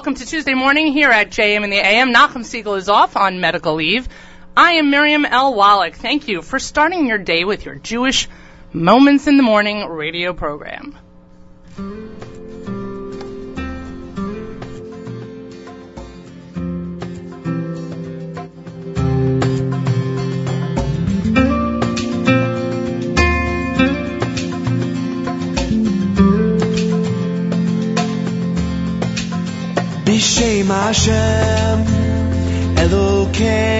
Welcome to Tuesday morning here at JM in the AM. Nachum Segal is off on medical leave. I am Miriam L. Wallach. Thank you for starting your day with your Jewish Moments in the Morning radio program. Hashem Elokei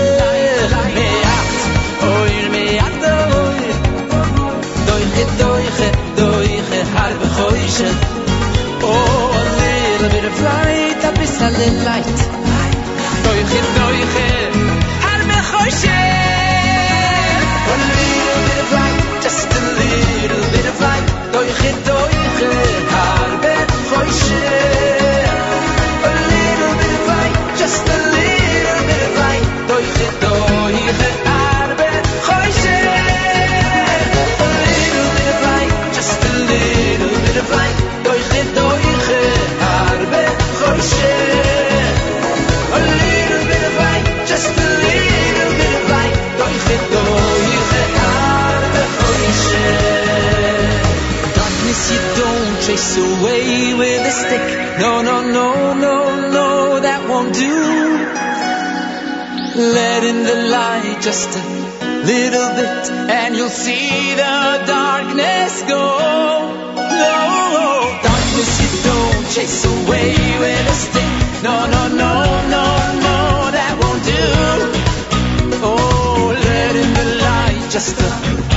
plastic. No, no, no, no, no, that won't do. Let in the light just a little bit and you'll see the darkness go. No, darkness you don't chase away with a stick. No, no, no, no, no, that won't do. Oh, let in the light just a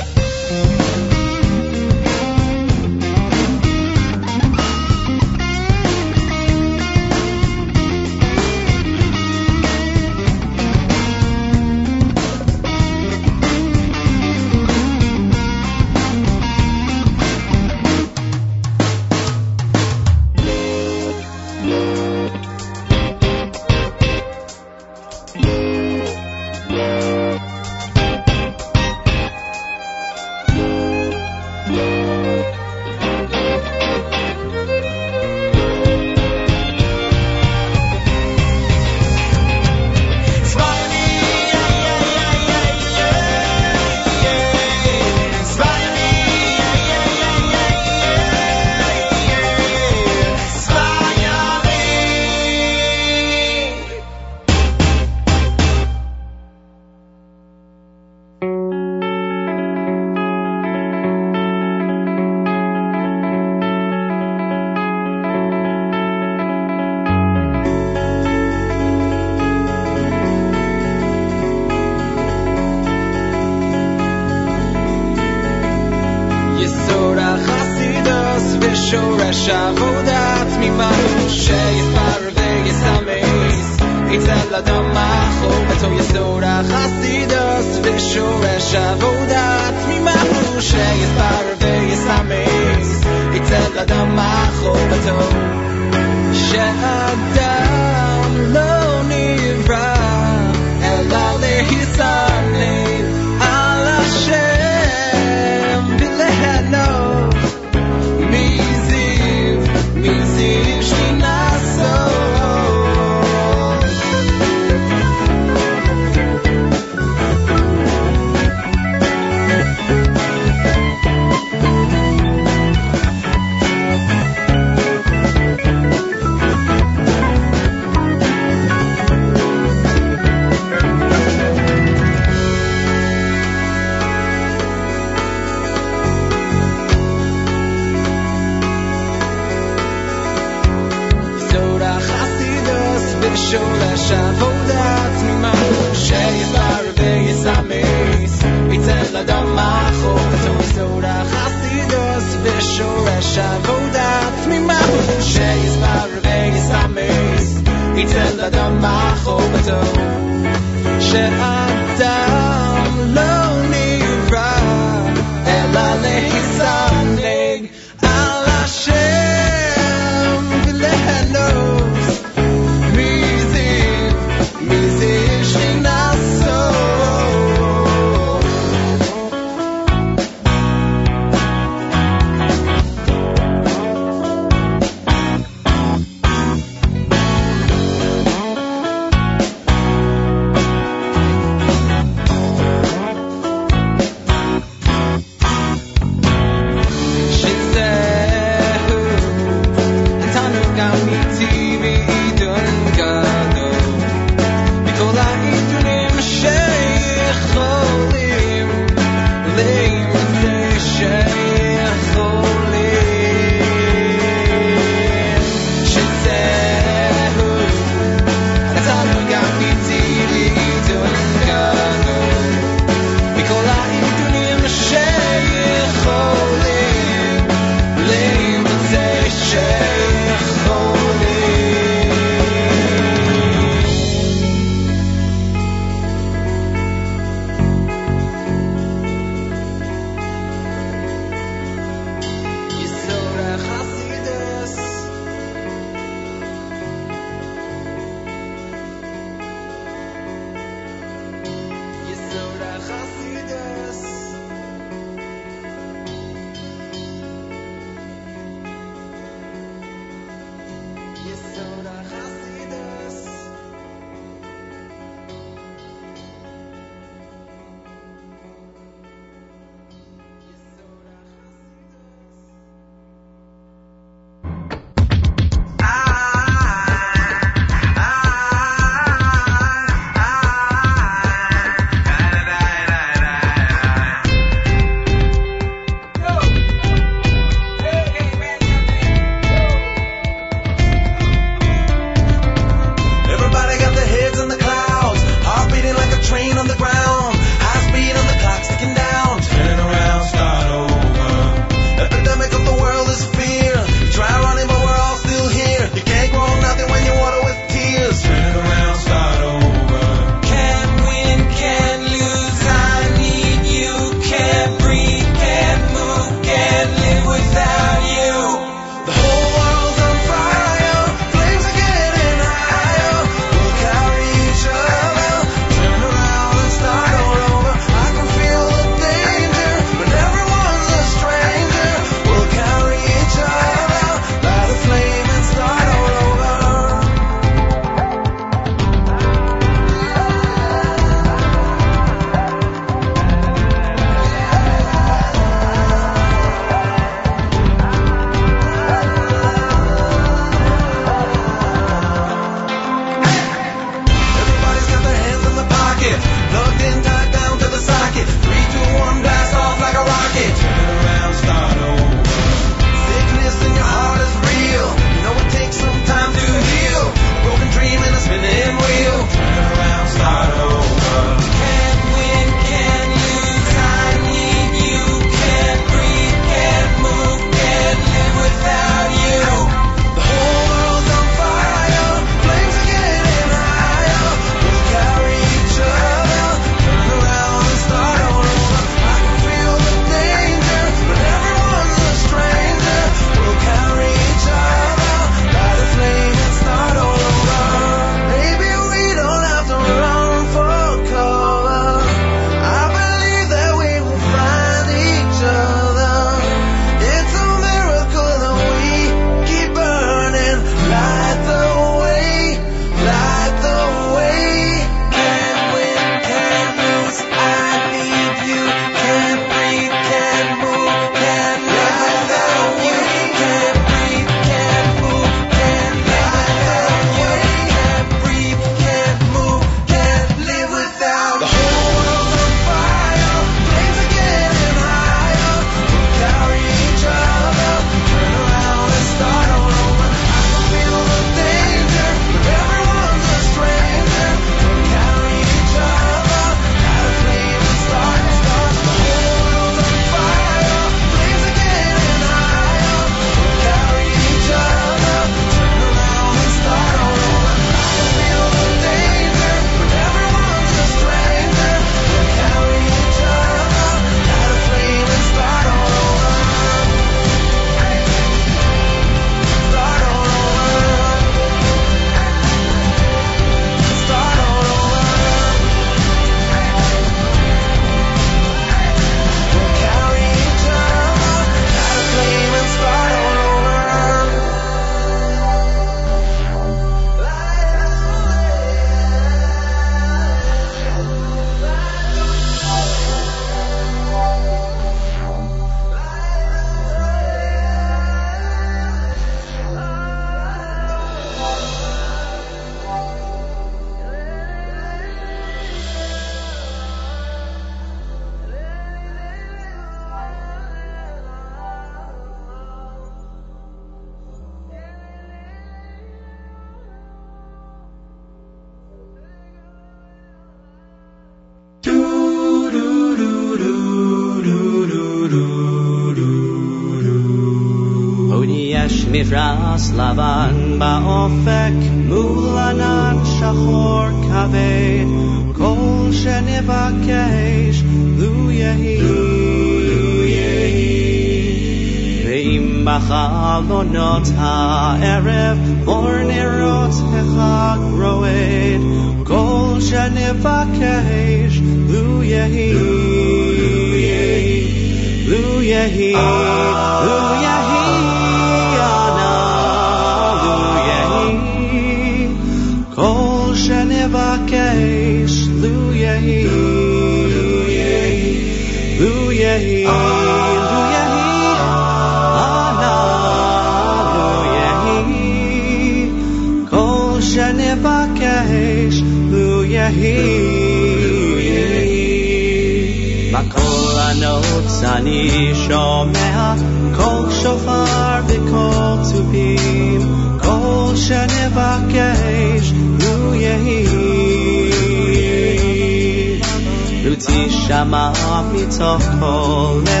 soft call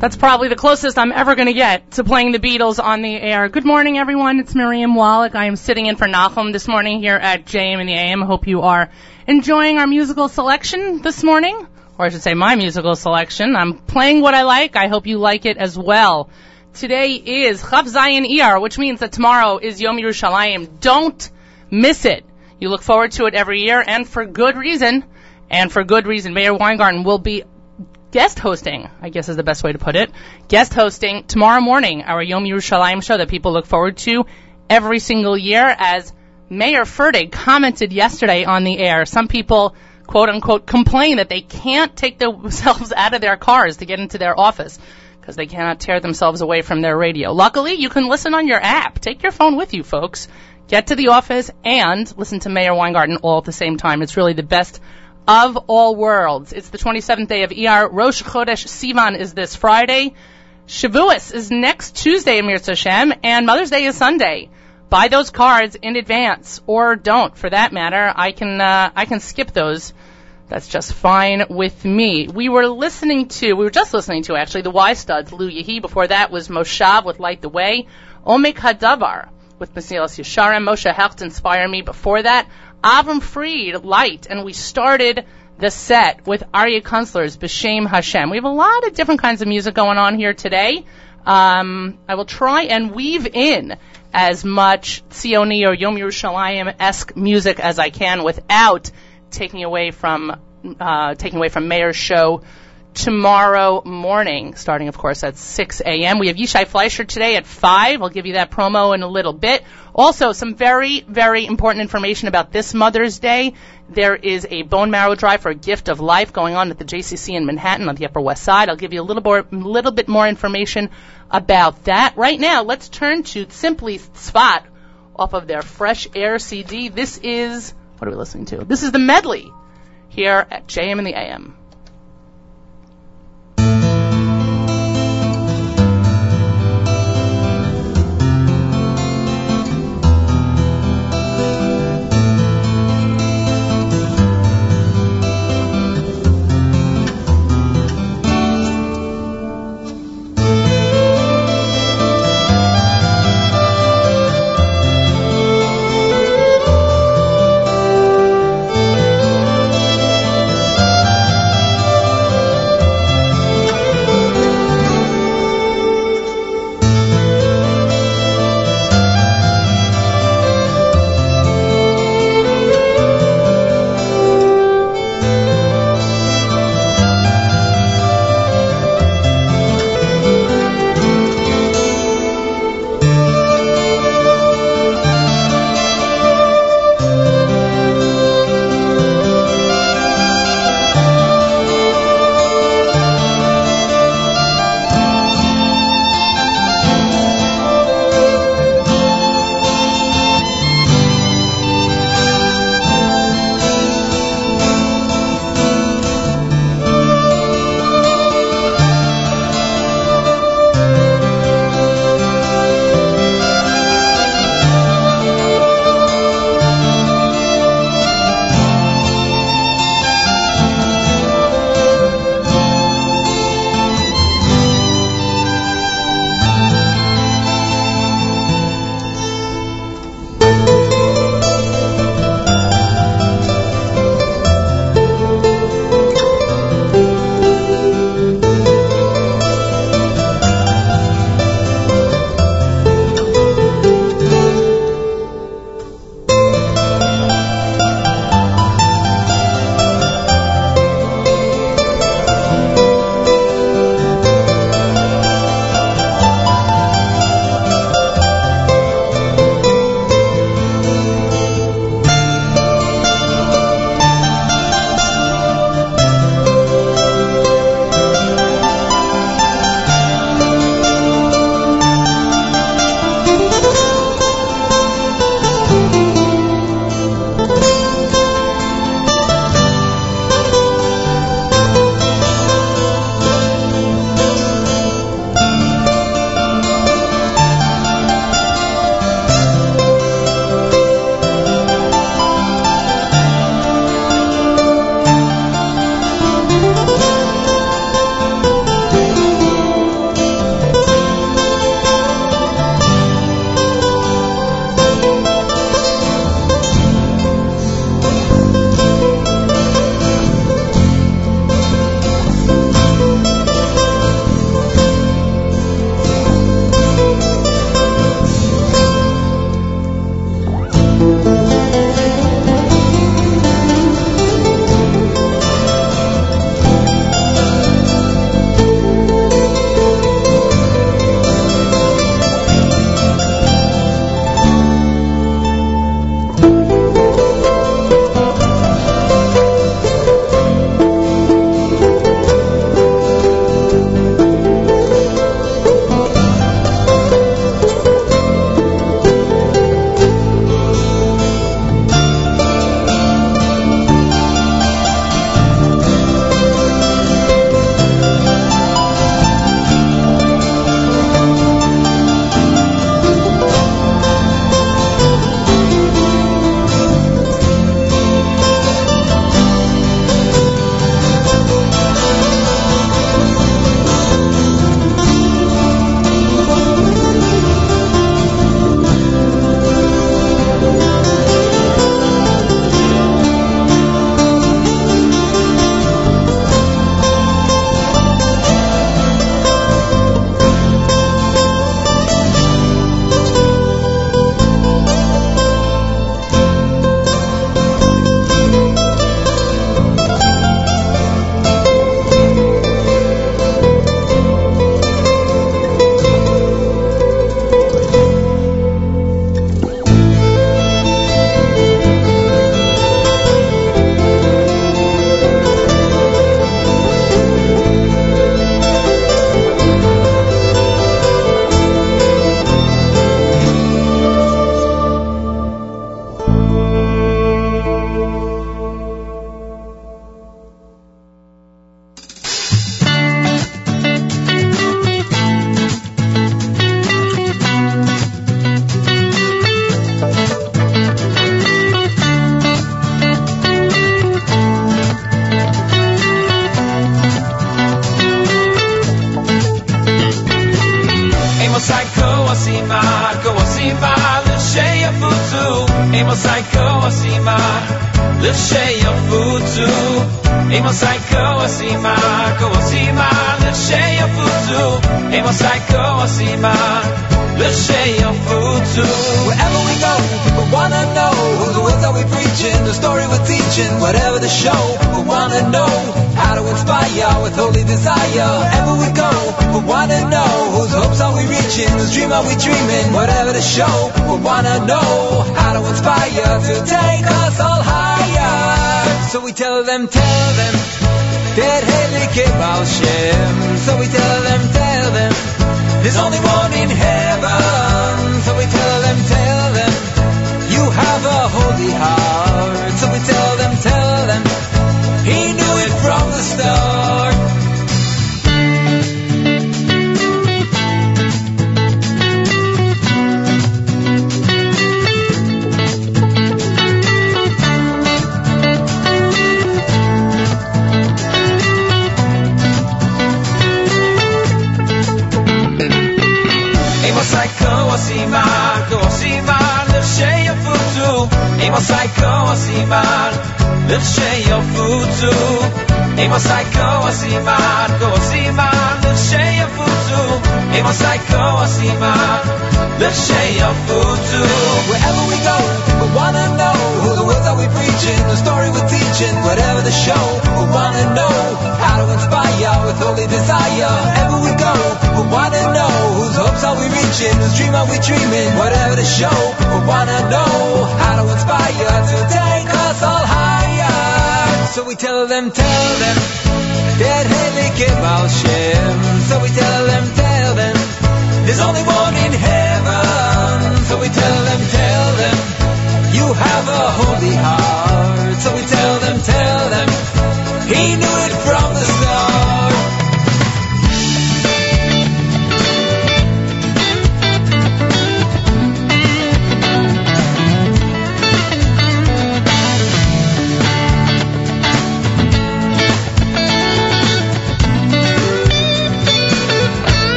That's probably the closest I'm ever going to get to playing the Beatles on the air. Good morning, everyone. It's Miriam Wallach. I am sitting in for Nachum this morning here at JM in the AM. Hope you are enjoying our musical selection this morning, or I should say my musical selection. I'm playing what I like. I hope you like it as well. Today is Chav Zayin Iyar, which means that tomorrow is Yom Yerushalayim. Don't miss it. You look forward to it every year, and for good reason. And for good reason. Meir Weingarten will be guest hosting, I guess is the best way to put it. Guest hosting tomorrow morning, our Yom Yerushalayim show that people look forward to every single year. As Meir Fertig commented yesterday on the air, some people, quote unquote, complain that they can't take themselves out of their cars to get into their office because they cannot tear themselves away from their radio. Luckily, you can listen on your app. Take your phone with you, folks. Get to the office and listen to Meir Weingarten all at the same time. It's really the best of all worlds. It's the 27th day of ER. Rosh Chodesh Sivan is this Friday. Shavuos is next Tuesday in Mirz Hashem, and Mother's Day is Sunday. Buy those cards in advance, or don't, for that matter. I can uh, I can skip those. That's just fine with me. We were listening to, we were just listening to actually the Y Studs, Lu Yehi. Before that was Moshav with Light the Way, Omek Hadavar with Masilas Yesharim, Moshe Hecht Inspire Me. Before that, Avram Fried, Light, and we started the set with Aryeh Kunstler's B'Shem Hashem. We have a lot of different kinds of music going on here today. Um, I will try and weave in as much Tzioni or Yom Yerushalayim-esque music as I can without taking away from uh, taking away from Meir's show tomorrow morning, starting, of course, at 6 a.m. We have Yishai Fleischer today at 5. I'll give you that promo in a little bit. Also, some very, very important information about this Mother's Day. There is a bone marrow drive for a gift of life going on at the JCC in Manhattan on the Upper West Side. I'll give you a little more, little bit more information about that. Right now, let's turn to Simply Tsfat off of their Fresh Air CD. This is, what are we listening to? This is the medley here at JM in the AM.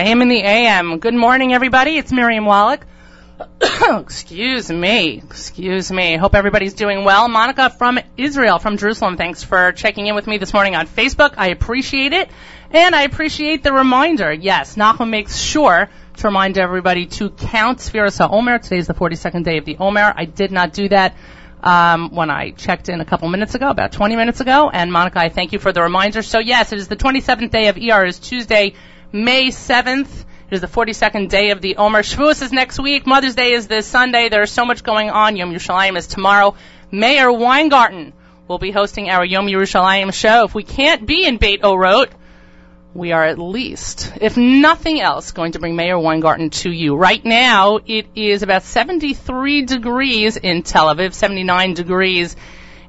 JM in the AM. Good morning, everybody. It's Miriam Wallach. Excuse me. Excuse me. Hope everybody's doing well. Monica from Israel, from Jerusalem. Thanks for checking in with me this morning on Facebook. I appreciate it. And I appreciate the reminder. Yes, Nachum makes sure to remind everybody to count Sfiras Omer. Today is the 42nd day of the Omer. I did not do that um, when I checked in a couple minutes ago, about 20 minutes ago. And Monica, I thank you for the reminder. So yes, it is the 27th day of ER. Is Tuesday, May 7th. It is the 42nd day of the Omer. Shavuos is next week. Mother's Day is this Sunday. There's so much going on. Yom Yerushalayim is tomorrow. Meir Weingarten will be hosting our Yom Yerushalayim show. If we can't be in Beit Orot, we are at least, if nothing else, going to bring Meir Weingarten to you. Right now, it is about 73 degrees in Tel Aviv, 79 degrees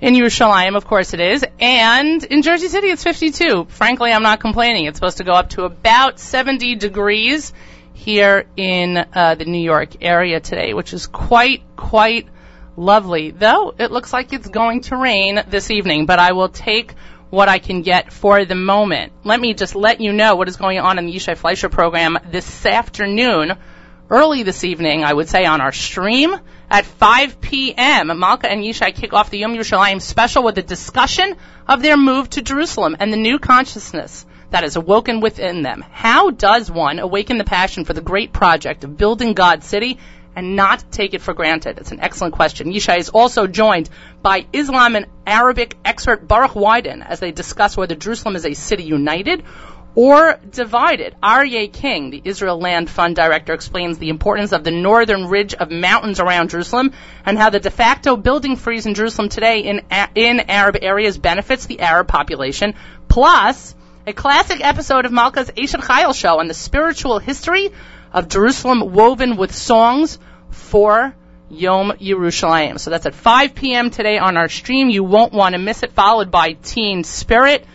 in Yerushalayim, of course it is, and in Jersey City it's 52. Frankly, I'm not complaining. It's supposed to go up to about 70 degrees here in uh, the New York area today, which is quite, quite lovely. Though it looks like it's going to rain this evening, but I will take what I can get for the moment. Let me just let you know what is going on in the Yishai Fleischer program this afternoon, early this evening, I would say, on our stream at 5 p.m. Malka and Yishai kick off the Yom Yerushalayim special with a discussion of their move to Jerusalem and the new consciousness that is awoken within them. How does one awaken the passion for the great project of building God's city and not take it for granted? It's an excellent question. Yishai is also joined by Islam and Arabic expert Baruch Wyden as they discuss whether Jerusalem is a city united or divided. Aryeh King, the Israel Land Fund director, explains the importance of the northern ridge of mountains around Jerusalem and how the de facto building freeze in Jerusalem today in, in Arab areas benefits the Arab population. Plus, a classic episode of Malka's Eshet Chayil show on the spiritual history of Jerusalem woven with songs for Yom Yerushalayim. So that's at 5 p.m. today on our stream. You won't want to miss it, followed by Teen Spirit.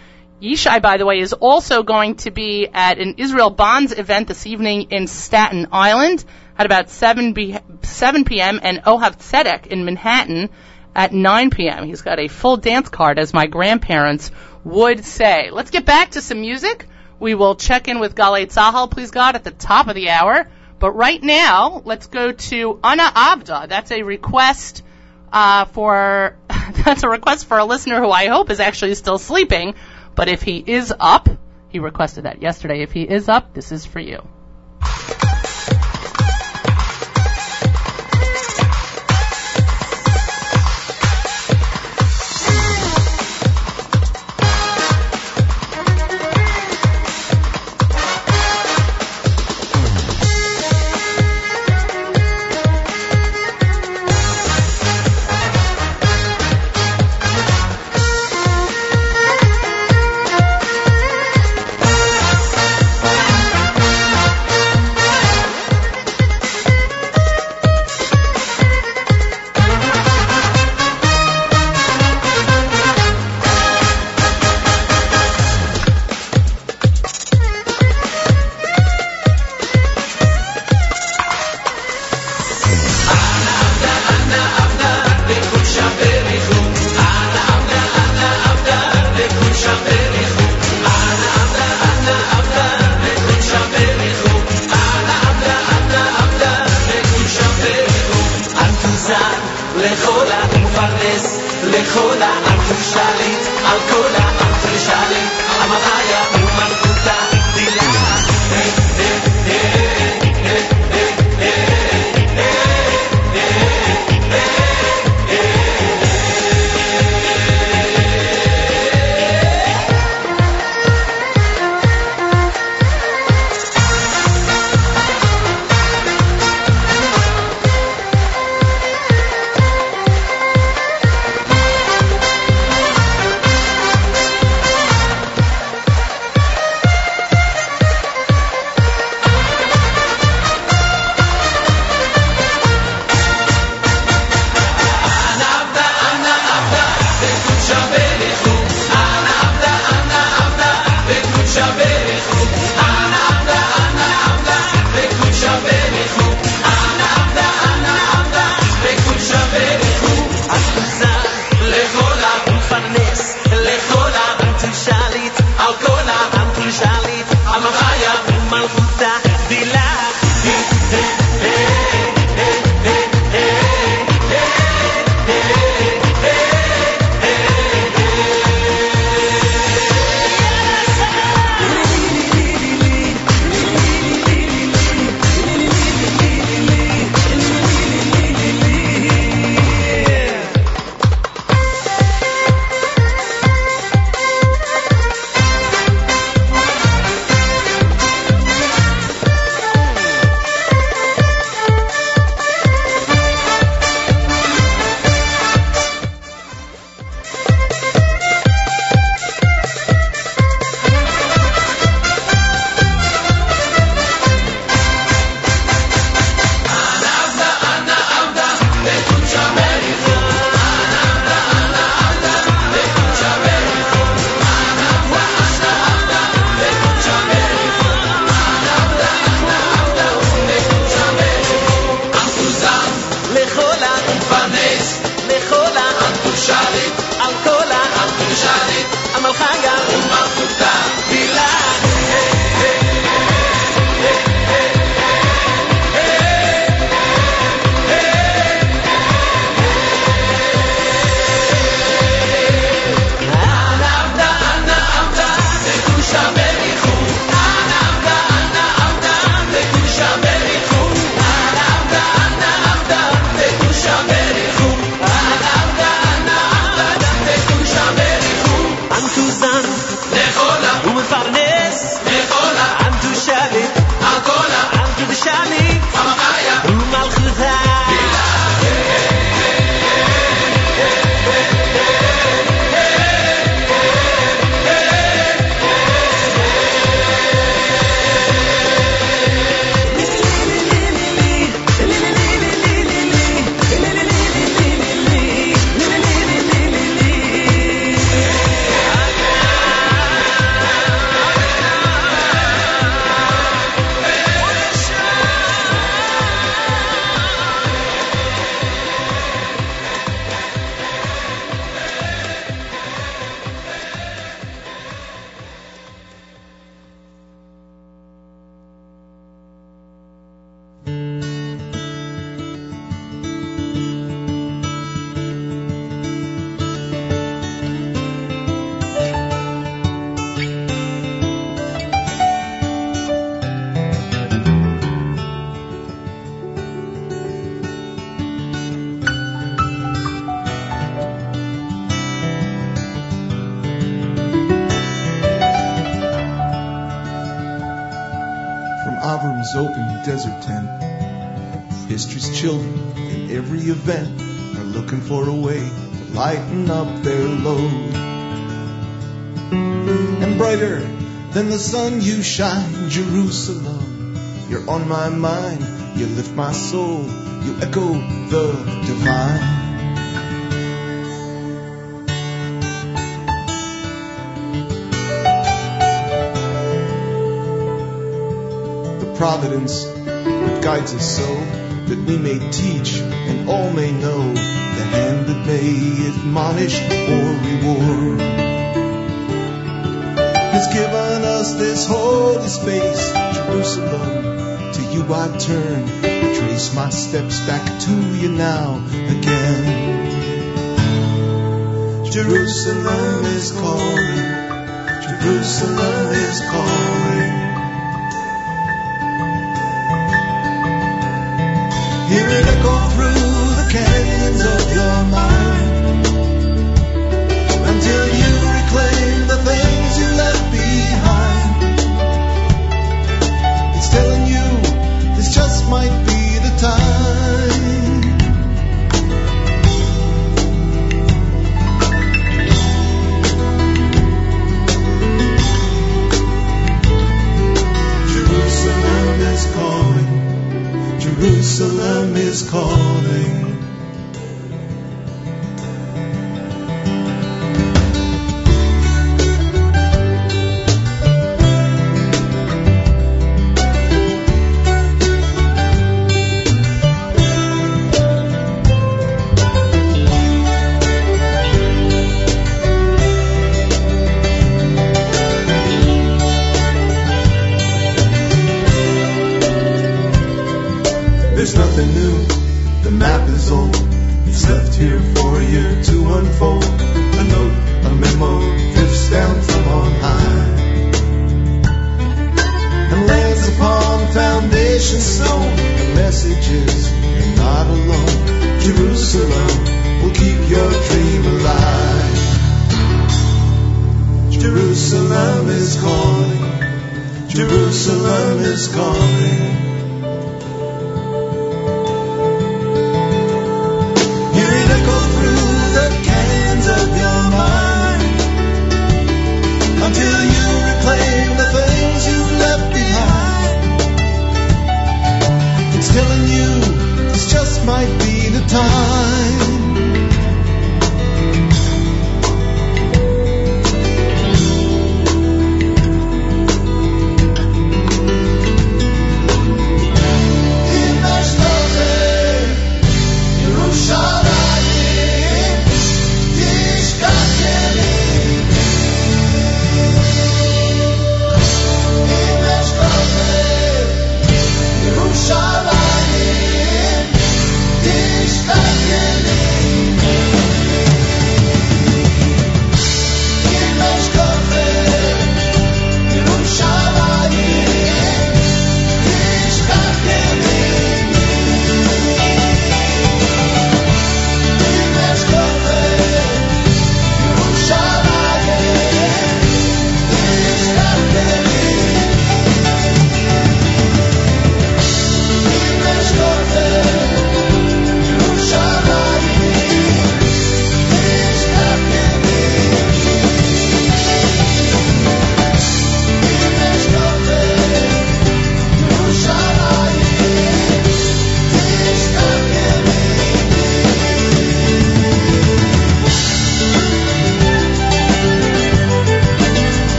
Yishai, by the way, is also going to be at an Israel Bonds event this evening in Staten Island at about 7, b- 7 p.m. and Ohav Tzedek in Manhattan at 9 p.m. He's got a full dance card, as my grandparents would say. Let's get back to some music. We will check in with Galei Tzahal, please God, at the top of the hour. But right now, let's go to Ana Avda. That's a request uh, for that's a request for a listener who I hope is actually still sleeping. But if he is up, he requested that yesterday. If he is up, this is for you. shine, Jerusalem. You're on my mind, you lift my soul, you echo the divine. The providence that guides us so that we may teach and all may know the hand that may admonish or reward. Has given us this holy space, Jerusalem. To you I turn, trace my steps back to you now again. Jerusalem is calling, Jerusalem is calling. Hear it echo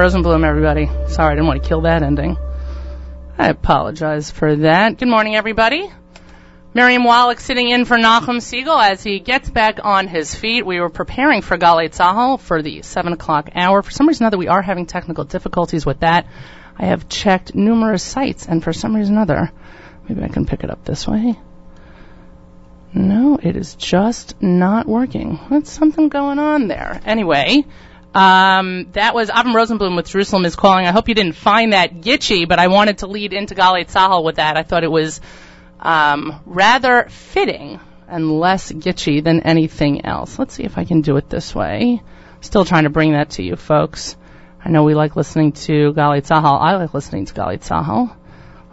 Rosenblum, everybody. Sorry, I didn't want to kill that ending. I apologize for that. Good morning, everybody. Miriam Wallach sitting in for Nachum Segal as he gets back on his feet. We were preparing for Galei Tzahal for the 7 o'clock hour. For some reason or other, we are having technical difficulties with that. I have checked numerous sites, and for some reason or other, maybe I can pick it up this way. No, it is just not working. That's something going on there. Anyway, um, that was Avram Rosenblum with Jerusalem is Calling. I hope you didn't find that gitchy, but I wanted to lead into Galei Tzahal with that. I thought it was um, rather fitting and less gitchy than anything else. Let's see if I can do it this way. Still trying to bring that to you folks. I know we like listening to Galei Tzahal. I like listening to Galei Tzahal.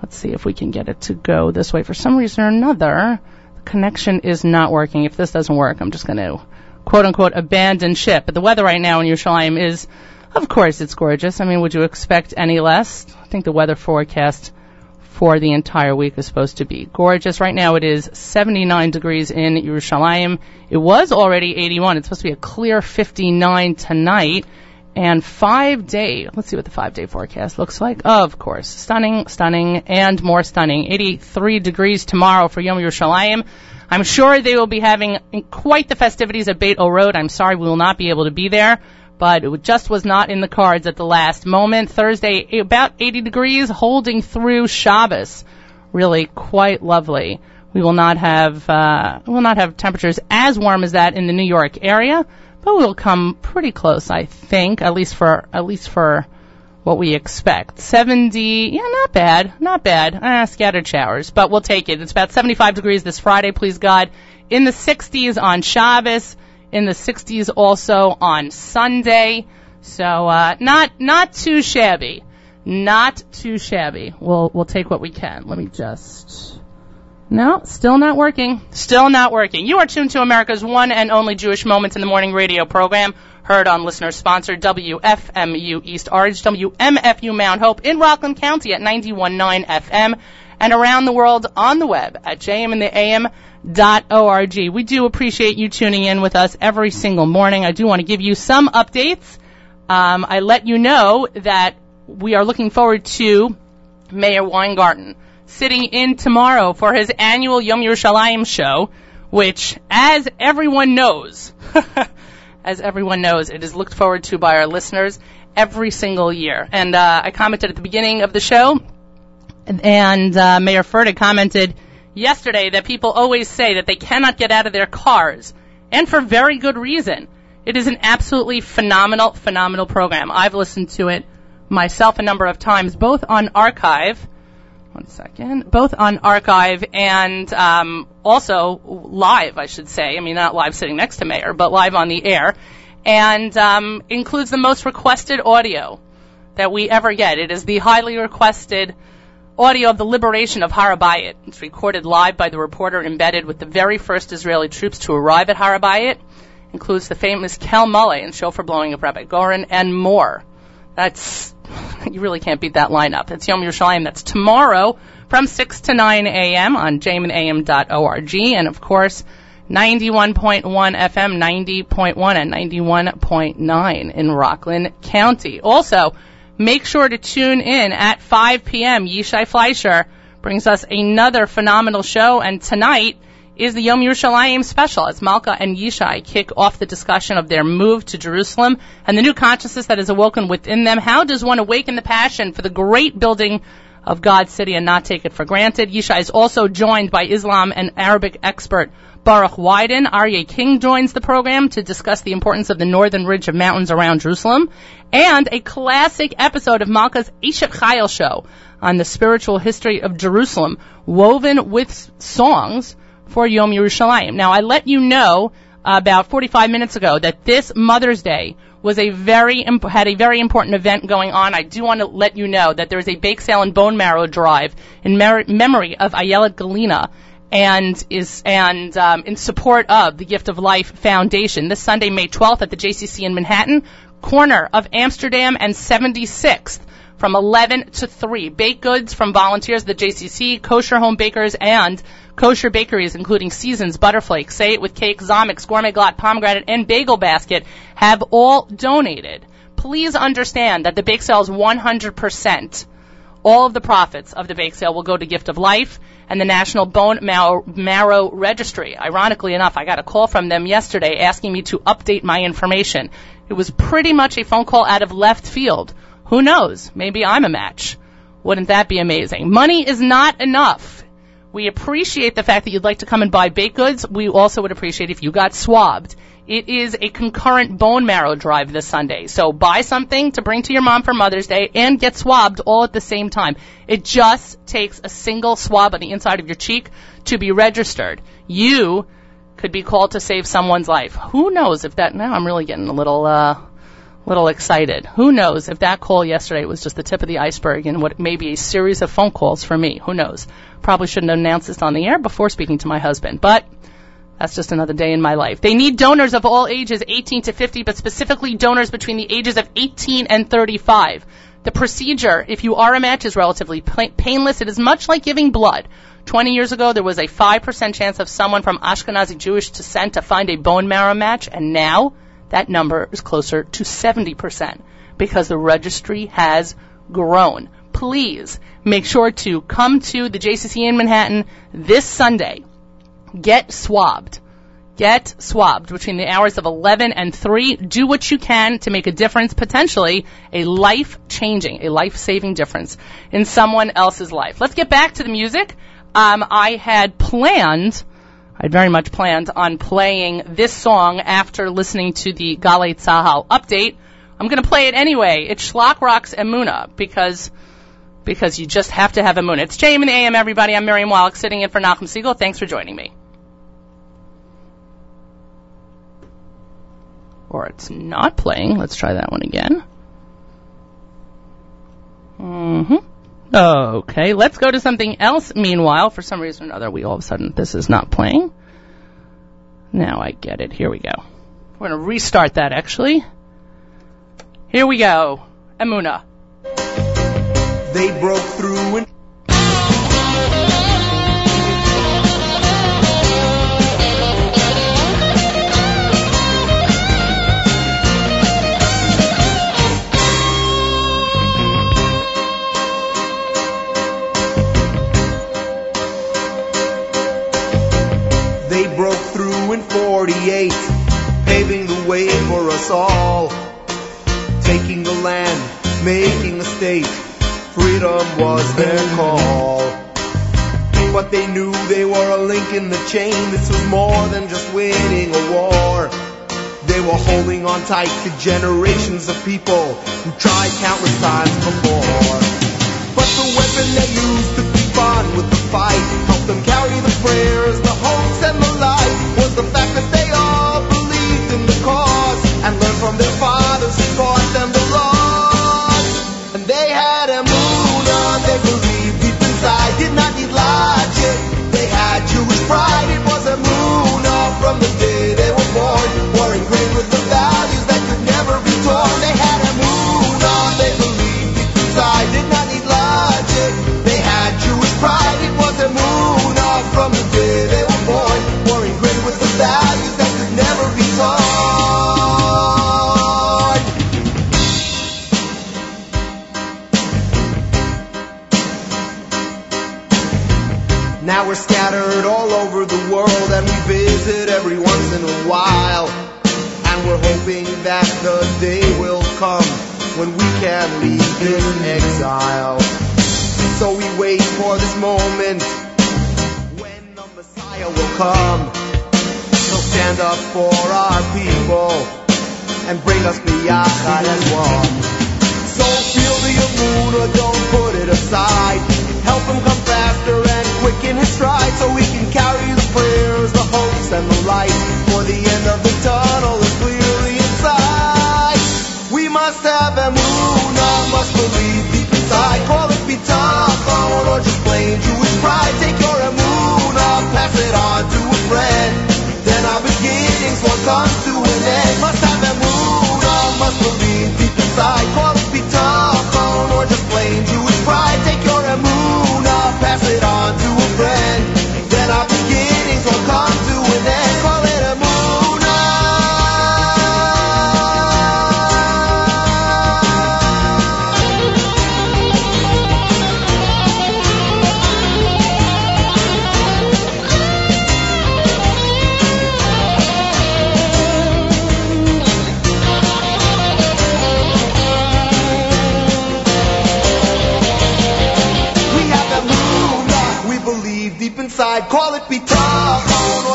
Let's see if we can get it to go this way. For some reason or another, the connection is not working. If this doesn't work, I'm just going to quote unquote abandon ship. But the weather right now in Yerushalayim is, of course, it's gorgeous. I mean, would you expect any less? I think the weather forecast for the entire week is supposed to be gorgeous. Right now it is 79 degrees in Yerushalayim. It was already 81. It's supposed to be a clear 59 tonight. And five day, let's see what the five day forecast looks like. Of course, stunning, stunning, and more stunning. 83 degrees tomorrow for Yom Yerushalayim. I'm sure they will be having quite the festivities at Beit Orot. I'm sorry we will not be able to be there, but it just was not in the cards at the last moment. Thursday, about 80 degrees, holding through Shabbos. Really quite lovely. We will not have, uh, we will not have temperatures as warm as that in the New York area, but we'll come pretty close, I think, at least for, at least for what we expect. 70, yeah, not bad, not bad. Ah, scattered showers, but we'll take it. It's about 75 degrees this Friday, please God. In the 60s on Shabbos, in the 60s also on Sunday. So, uh, not, not too shabby. Not too shabby. We'll, we'll take what we can. Let me just, no, still not working. Still not working. You are tuned to America's one and only Jewish Moments in the Morning radio program, heard on listener sponsored WFMU East Orange, WMFU Mount Hope in Rockland County at 91.9 FM, and around the world on the web at jmintheam.org. We do appreciate you tuning in with us every single morning. I do want to give you some updates. Um, I let you know that we are looking forward to Meir Weingarten sitting in tomorrow for his annual Yom Yerushalayim show, which, as everyone knows, as everyone knows, it is looked forward to by our listeners every single year. And uh, I commented at the beginning of the show, and, uh, Meir Fertig commented yesterday that people always say that they cannot get out of their cars, and for very good reason. It is an absolutely phenomenal, phenomenal program. I've listened to it myself a number of times, both on archive one second. Both on archive and um, also live, I should say. I mean, not live sitting next to Meir, but live on the air. And um, includes the most requested audio that we ever get. It is the highly requested audio of the liberation of Har HaBayit. It's recorded live by the reporter embedded with the very first Israeli troops to arrive at Har HaBayit. Includes the famous Kel Maleh and shofar blowing of Rabbi Goren and more. That's you really can't beat that lineup. It's Yom Yerushalayim. That's tomorrow from 6 to 9 a.m. on jmintheam.org. And of course, 91.1 FM, 90.1 and 91.9 in Rockland County. Also, make sure to tune in at 5 p.m. Yishai Fleischer brings us another phenomenal show. And tonight, is the Yom Yerushalayim special as Malka and Yishai kick off the discussion of their move to Jerusalem and the new consciousness that is awoken within them. How does one awaken the passion for the great building of God's city and not take it for granted? Yishai is also joined by Islam and Arabic expert Baruch Wyden. Aryeh King joins the program to discuss the importance of the northern ridge of mountains around Jerusalem and a classic episode of Malka's Eshet Chayil show on the spiritual history of Jerusalem woven with songs for Yom Yerushalayim. Now, I let you know about 45 minutes ago that this Mother's Day was a very imp- had a very important event going on. I do want to let you know that there is a bake sale and bone marrow drive in mer- memory of Ayelet Galena and is and um, in support of the Gift of Life Foundation this Sunday, May 12th at the JCC in Manhattan, corner of Amsterdam and 76th from 11 to 3. Baked goods from volunteers at the JCC, kosher home bakers, and kosher bakeries, including Seasons, Butterflake, Say It With Cake, Zomick's, Gourmet Glatt, Pomegranate, and Bagel Basket, have all donated. Please understand that the bake sale is 100% All of the profits of the bake sale will go to Gift of Life and the National Bone Marrow, Marrow Registry. Ironically enough, I got a call from them yesterday asking me to update my information. It was pretty much a phone call out of left field. Who knows? Maybe I'm a match. Wouldn't that be amazing? Money is not enough. We appreciate the fact that you'd like to come and buy baked goods. We also would appreciate if you got swabbed. It is a concurrent bone marrow drive this Sunday. So buy something to bring to your mom for Mother's Day and get swabbed all at the same time. It just takes a single swab on the inside of your cheek to be registered. You could be called to save someone's life. Who knows if that, now I'm really getting a little, uh, little excited. Who knows if that call yesterday was just the tip of the iceberg and what may be a series of phone calls for me. Who knows? Probably shouldn't have announced this on the air before speaking to my husband, but that's just another day in my life. They need donors of all ages, 18 to 50, but specifically donors between the ages of 18 and 35. The procedure, if you are a match, is relatively painless. It is much like giving blood. 20 years ago, there was a 5% chance of someone from Ashkenazi Jewish descent to find a bone marrow match, and now that number is closer to 70% because the registry has grown. Please make sure to come to the JCC in Manhattan this Sunday. Get swabbed. Get swabbed between the hours of 11 and 3. Do what you can to make a difference, potentially a life changing, a life saving difference in someone else's life. Let's get back to the music. Um, I had planned I very much planned on playing this song after listening to the Galei Tzahal update. I'm going to play it anyway. It's Schlock Rock's Emuna because because you just have to have Emuna. It's JM and AM, everybody. I'm Miriam Wallach sitting in for Nachum Segal. Thanks for joining me. Or it's not playing. Let's try that one again. Mm-hmm. Okay, let's go to something else. Meanwhile, for some reason or another, we all of a sudden, this is not playing. Now I get it. Here we go. We're going to restart that actually. Here we go. Emuna. They broke through and in 48, paving the way for us all. Taking the land, making a state, freedom was their call. But they knew they were a link in the chain, this was more than just winning a war. They were holding on tight to generations of people who tried countless times before. But the weapon they used to keep on with the fight helped them carry the prayers, the hopes, and the light the fact that visit every once in a while. And we're hoping that the day will come when we can leave this exile. So we wait for this moment when the Messiah will come. He'll stand up for our people and bring us biyachad as one. So feel the Amuna, don't put it aside. Help him come faster and his stride so we can carry the prayers, the hopes, and the light. For the end of the tunnel is clearly inside. We must have Amuna, must believe deep inside. Call it bitachon or just plain Jewish pride.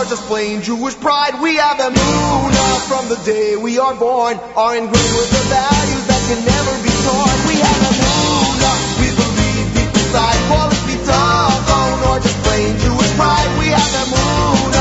Or just plain Jewish pride. We have emunah from the day we are born. Are ingrained with the values that can never be torn. We have emunah. We believe deep inside. Call it bitachon or just plain Jewish pride. We have emunah from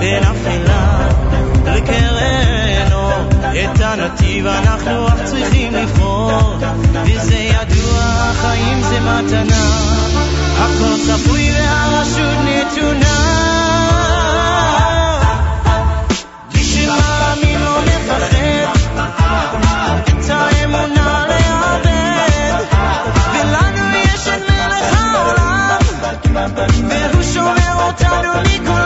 בין אפלה לקרן אור, את הנתיב אנחנו רק צריכים לבחור, וזה ידוע, החיים זה מתנה, הכל צפוי והרשות נתונה. מי שמאמין לא מפחד, את האמונה לאבד, ולנו יש את מלך העולם, והוא שומר אותנו מכולם.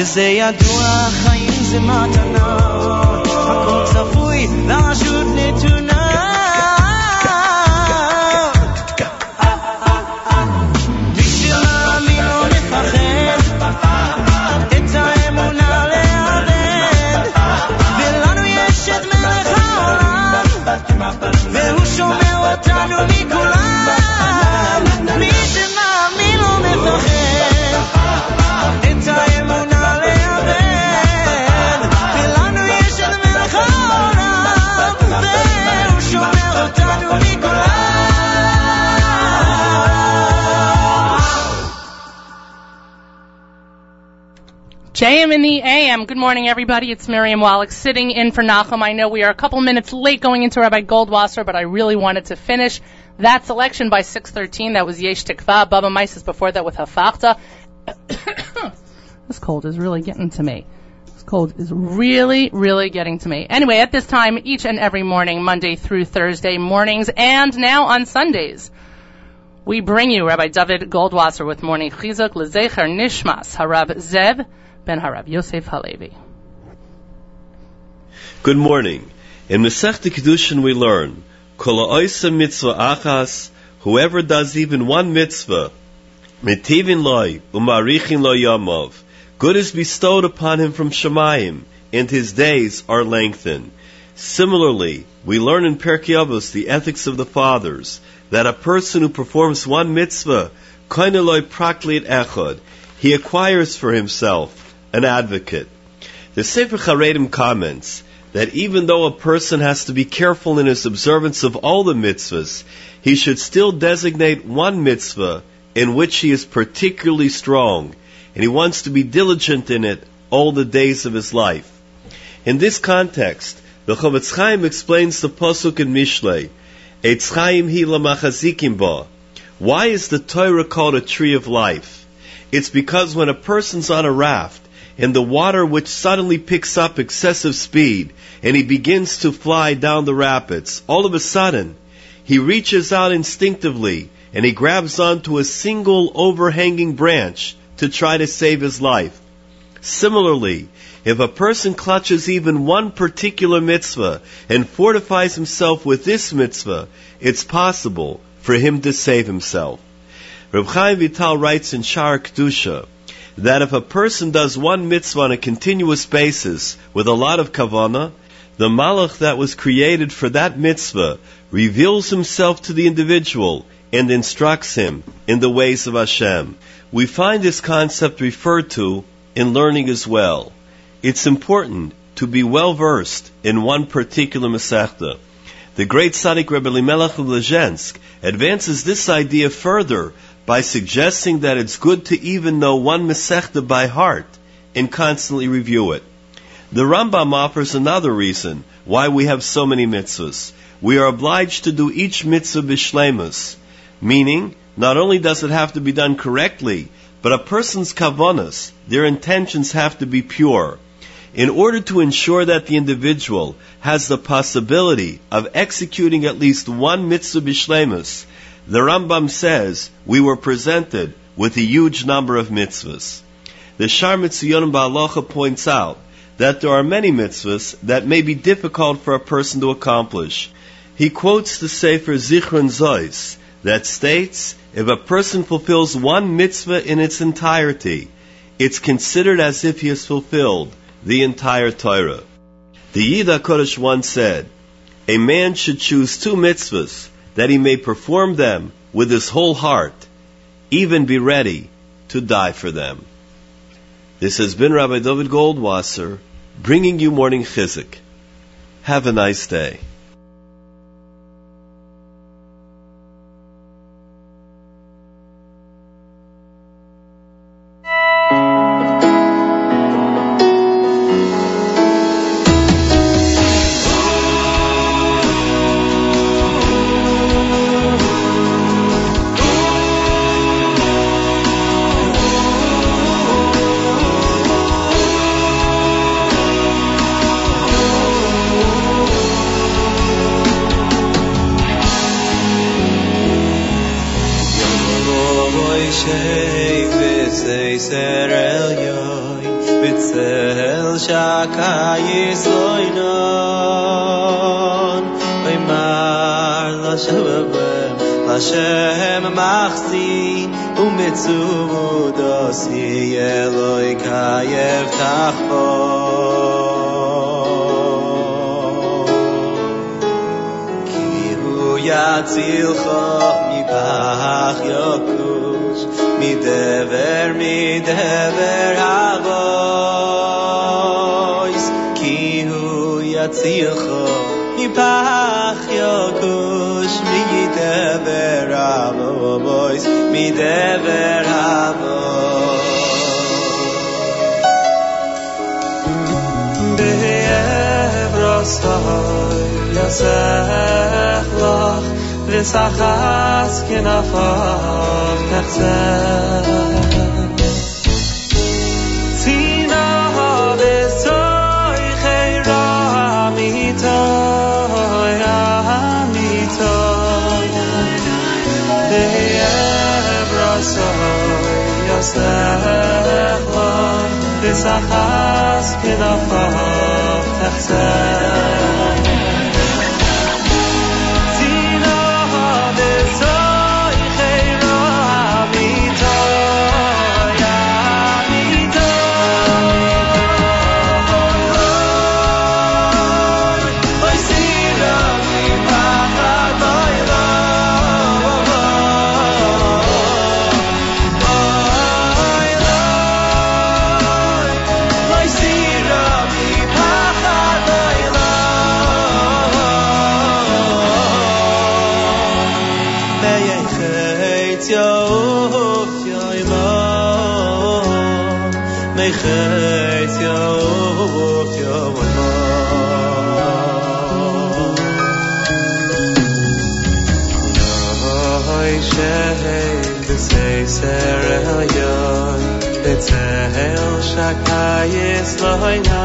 וזה ידוע, החיים זה מתנה, הכל צפוי, לרשות נתונה. In the AM. Good morning, everybody. It's Miriam Wallach sitting in for Nachum. I know we are a couple minutes late going into Rabbi Goldwasser, but I really wanted to finish that selection by 613. That was Yesh Tikva. Baba Mises before that with Hafachta. this cold is really getting to me. This cold is really, really getting to me. Anyway, at this time, each and every morning, Monday through Thursday mornings, and now on Sundays, we bring you Rabbi David Goldwasser with morning chizuk lezecher nishmas harav Zev ben Yosef Halevi. Good morning. In Masechta Kedushin we learn, Kol mitzvah achas, whoever does even one mitzvah, mitivin loy, umarichin lo yamav, good is bestowed upon him from Shemayim, and his days are lengthened. Similarly, we learn in Pirkei Avos, the ethics of the fathers, that a person who performs one mitzvah, koineloi praklit echad, he acquires for himself an advocate. The Sefer Charedim comments that even though a person has to be careful in his observance of all the mitzvahs, he should still designate one mitzvah in which he is particularly strong, and he wants to be diligent in it all the days of his life. In this context, the Chofetz Chaim explains the pasuk in Mishlei, Eitz Chaim hi lamachazikim ba. Why is the Torah called a tree of life? It's because when a person's on a raft, and the water which suddenly picks up excessive speed, and he begins to fly down the rapids, all of a sudden, he reaches out instinctively, and he grabs onto a single overhanging branch to try to save his life. Similarly, if a person clutches even one particular mitzvah and fortifies himself with this mitzvah, it's possible for him to save himself. Reb Chaim Vital writes in Shar Kedusha that if a person does one mitzvah on a continuous basis with a lot of kavana, the malach that was created for that mitzvah reveals himself to the individual and instructs him in the ways of Hashem. We find this concept referred to in learning as well. It's important to be well versed in one particular Masechta. The great Tzaddik Rebbe Elimelech of Lezhensk advances this idea further by suggesting that it's good to even know one Masechta by heart and constantly review it. The Rambam offers another reason why we have so many mitzvahs. We are obliged to do each mitzvah bishlemus, meaning not only does it have to be done correctly, but a person's kavanas, their intentions have to be pure. In order to ensure that the individual has the possibility of executing at least one mitzvah bishlemus, the Rambam says we were presented with a huge number of mitzvahs. The Sha'arim Metzuyanim B'Halacha points out that there are many mitzvahs that may be difficult for a person to accomplish. He quotes the Sefer Zichron Zois that states if a person fulfills one mitzvah in its entirety, it's considered as if he has fulfilled the entire Torah. The Yid HaKodesh once said, a man should choose two mitzvahs that he may perform them with his whole heart, even be ready to die for them. This has been Rabbi David Goldwasser bringing you morning chizik. Have a nice day. Hashem machzi umitzudosi Eloi kayev tachbo Ki hu yatzilcho mipach yokush Midever midever havois Ki hu yatzilcho mipach dever V'sachas kenafach techzeh تستخبر لسحاس كده فرح تحسن shakayis loina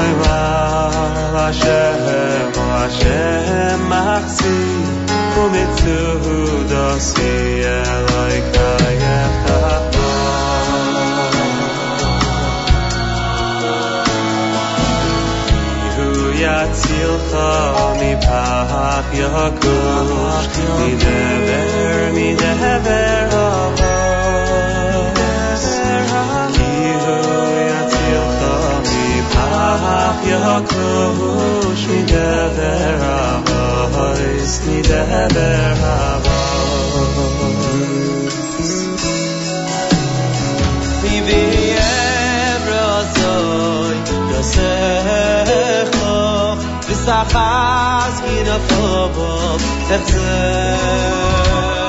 Oy ral Hashem Hashem machzi Umitzu dosi Eloi kayach yatzilcha mipach yakush midever midever mipach yakush midever avos midever avos Mivi evrazoi Yosef V'sachas gina fobov Tetzer Zino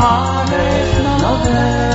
umaleh naveh.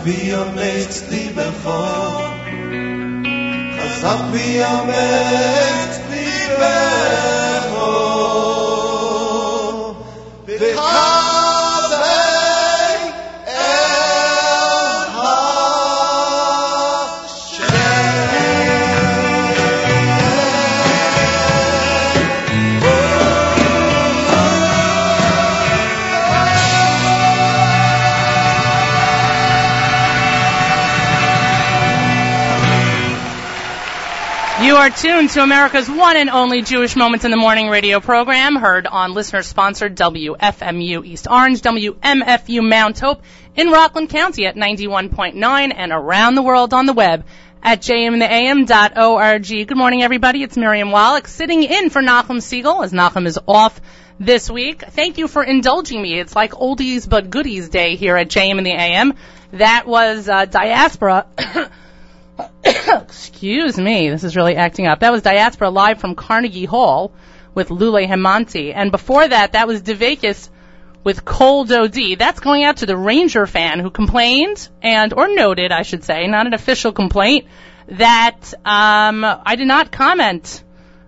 חזק ויאמץ ליבך, חזק ויאמץ ליבך, וקבל You are tuned to America's one and only Jewish Moments in the Morning radio program, heard on listener-sponsored WFMU East Orange, WMFU Mount Hope in Rockland County at 91.9 and around the world on the web at jmintheam.org. Good morning, everybody. It's Miriam Wallach sitting in for Nachum Segal as Nachum is off this week. Thank you for indulging me. It's like oldies but goodies day here at JM in the AM. That was uh, Diaspora. Excuse me, this is really acting up. That was Diaspora live from Carnegie Hall with Lule Hemanti. And before that, that was Deveykus with Kol Od. That's going out to the Ranger fan who complained and, or noted, I should say, not an official complaint, that um, I did not comment.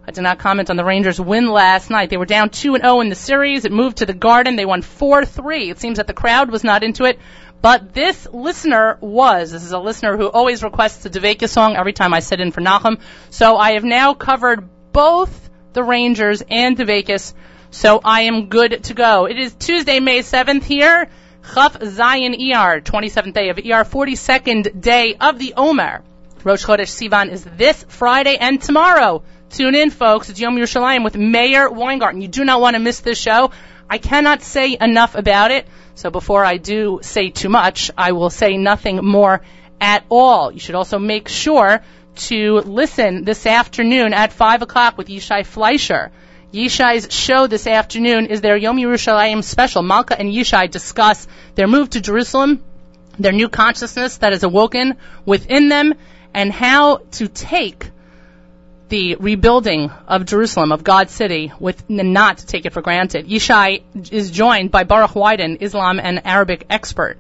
I did not comment on the Rangers' win last night. They were down 2 and 0 in the series. It moved to the Garden. They won 4-3. It seems that the crowd was not into it. But this listener was. This is a listener who always requests a Deveka song every time I sit in for Nachum. So I have now covered both the Rangers and Deveykus. So I am good to go. It is Tuesday, May 7th here. Chaf Zion ER, 27th day of ER, 42nd day of the Omer. Rosh Chodesh Sivan is this Friday and tomorrow. Tune in, folks. It's Yom Yerushalayim with Meir Weingarten. You do not want to miss this show. I cannot say enough about it. So before I do say too much, I will say nothing more at all. You should also make sure to listen this afternoon at 5 o'clock with Yishai Fleischer. Yishai's show this afternoon is their Yom Yerushalayim special. Malka and Yishai discuss their move to Jerusalem, their new consciousness that is awoken within them, and how to take the rebuilding of Jerusalem, of God's city, with not to take it for granted. Yishai is joined by Baruch Wyden, Islam and Arabic expert,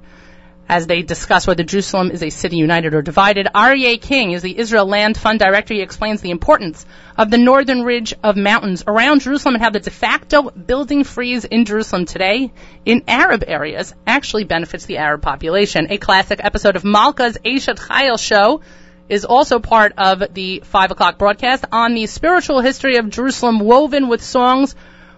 as they discuss whether Jerusalem is a city united or divided. Aryeh King is the Israel Land Fund Director. He explains the importance of the northern ridge of mountains around Jerusalem and how the de facto building freeze in Jerusalem today in Arab areas actually benefits the Arab population. A classic episode of Malka's Eshet Chayil show is also part of the 5 o'clock broadcast on the spiritual history of Jerusalem woven with songs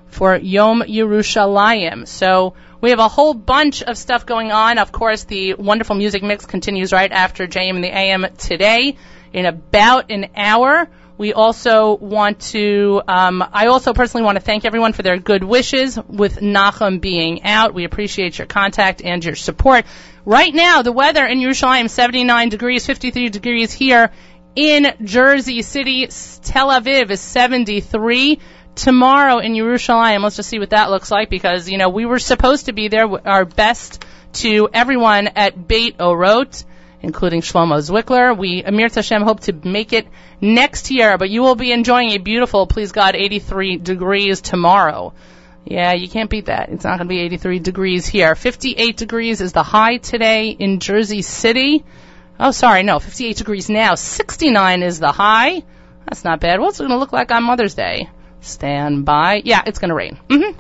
for Yom Yerushalayim. So we have a whole bunch of stuff going on. Of course, the wonderful music mix continues right after JM in the AM today in about an hour. We also want to, um, I also personally want to thank everyone for their good wishes with Nachum being out. We appreciate your contact and your support. Right now, the weather in Yerushalayim, 79 degrees, 53 degrees here in Jersey City. Tel Aviv is 73. tomorrow in Yerushalayim. Let's just see what that looks like because, you know, we were supposed to be there. Our best to everyone at Beit Orot, including Shlomo Zwickler. We, im yirtzeh Hashem, hope to make it next year, but you will be enjoying a beautiful, please God, 83 degrees tomorrow. Yeah, you can't beat that. It's not going to be 83 degrees here. 58 degrees is the high today in Jersey City. Oh, sorry, no, 58 degrees now. 69 is the high. That's not bad. What's it going to look like on Mother's Day? Stand by. Yeah, it's going to rain. hmm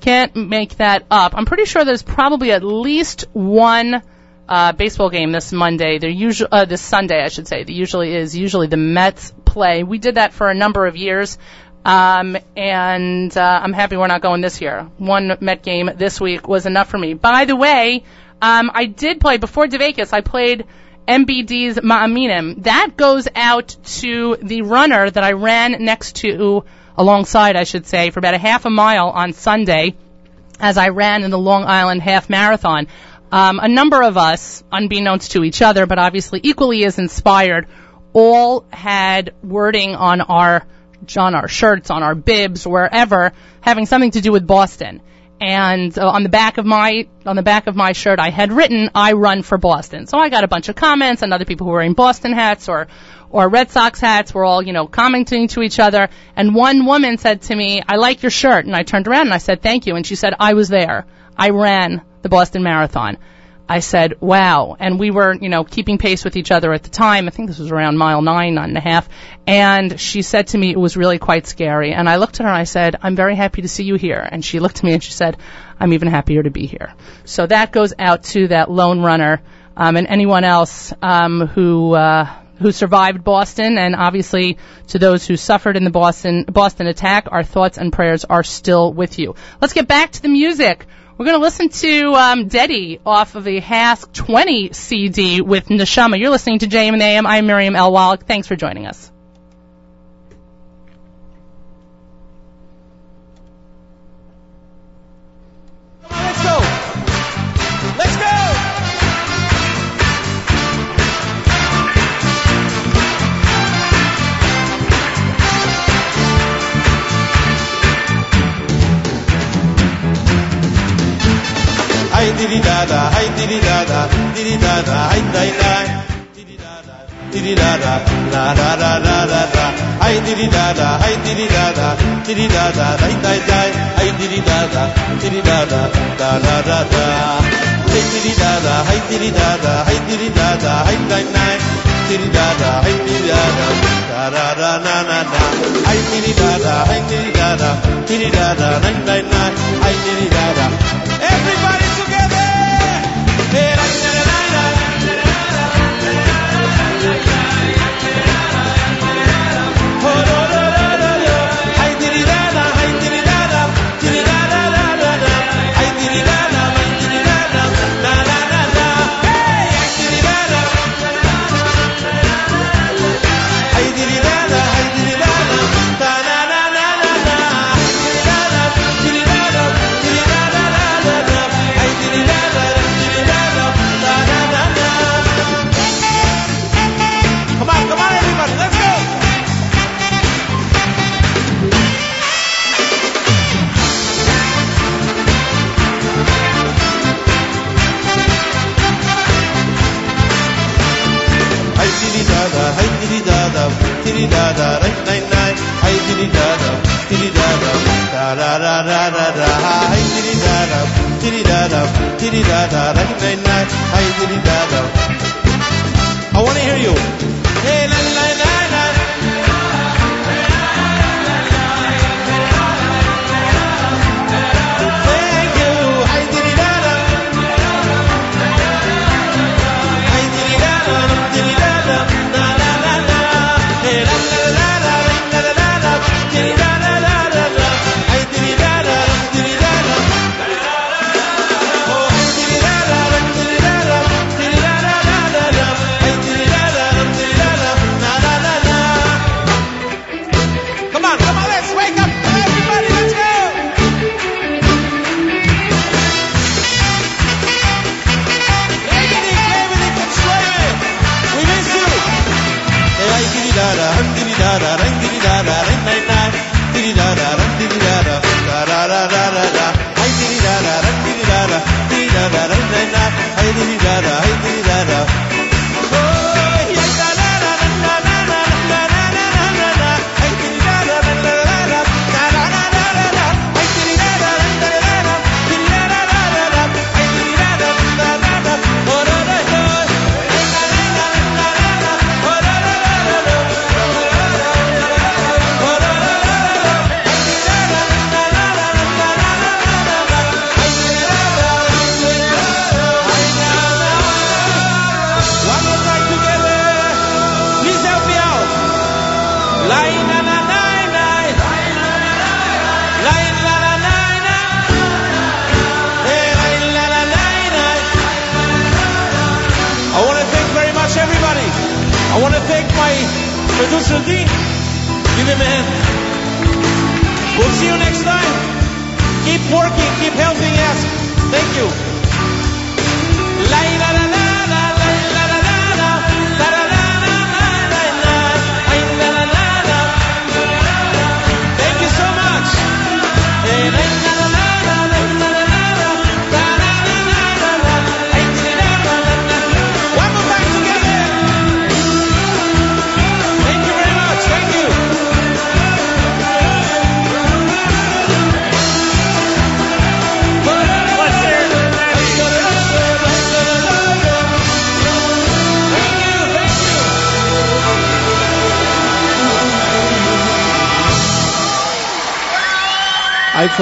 Can't make that up. I'm pretty sure there's probably at least one uh, baseball game this Monday. There usually uh, this Sunday, I should say. There usually is. Usually the Mets play. We did that for a number of years. Um, and uh, I'm happy we're not going this year. One Met game this week was enough for me. By the way, um, I did play before Deveykus. I played MBD's Ma'aminim. That goes out to the runner that I ran next to, alongside, I should say, for about a half a mile on Sunday as I ran in the Long Island Half Marathon. Um, a number of us, unbeknownst to each other, but obviously equally as inspired, all had wording on our on our shirts, on our bibs, wherever, having something to do with Boston. And uh, on the back of my on the back of my shirt, I had written "I run for Boston." So I got a bunch of comments, and other people who were wearing Boston hats or or Red Sox hats were all you know commenting to each other. And one woman said to me, "I like your shirt," and I turned around and I said, "Thank you." And she said, "I was there. I ran the Boston Marathon." I said, wow. And we were, you know, keeping pace with each other at the time. I think this was around mile nine, nine and a half. And she said to me it was really quite scary. And I looked at her and I said, I'm very happy to see you here. And she looked at me and she said, I'm even happier to be here. So that goes out to that lone runner, um, and anyone else, um, who, uh, who survived Boston, and obviously to those who suffered in the Boston Boston attack, our thoughts and prayers are still with you. Let's get back to the music. We're going to listen to um, Deddy off of a HASC 20 CD with Neshama. You're listening to JM in the AM. I'm Miriam L. Wallach. Thanks for joining us. Diri dada, ay diri dada, diri dada, ay dai dai. Diri dada, la la la la la la. Ay diri dada, ay diri dada, diri dada, dai dai dai. Ay diri dada, diri dada, da da da da. Ay diri dada, ay diri dada, ay diri dada, ay dai dai. Diri dada, ay diri dada, da da da da da na na na. Ay diri dada, ay diri dada, diri dada, dai dai dai. Ay diri dada. Everybody da da da da da da. Ay diri dada, diri dada, diri dada, right nine nine. Ay diri dada. I want to hear you.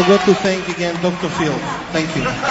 Forgot to thank again Dr. Field. Thank you.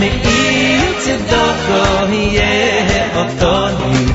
Me'itz toko hiye otoni hiye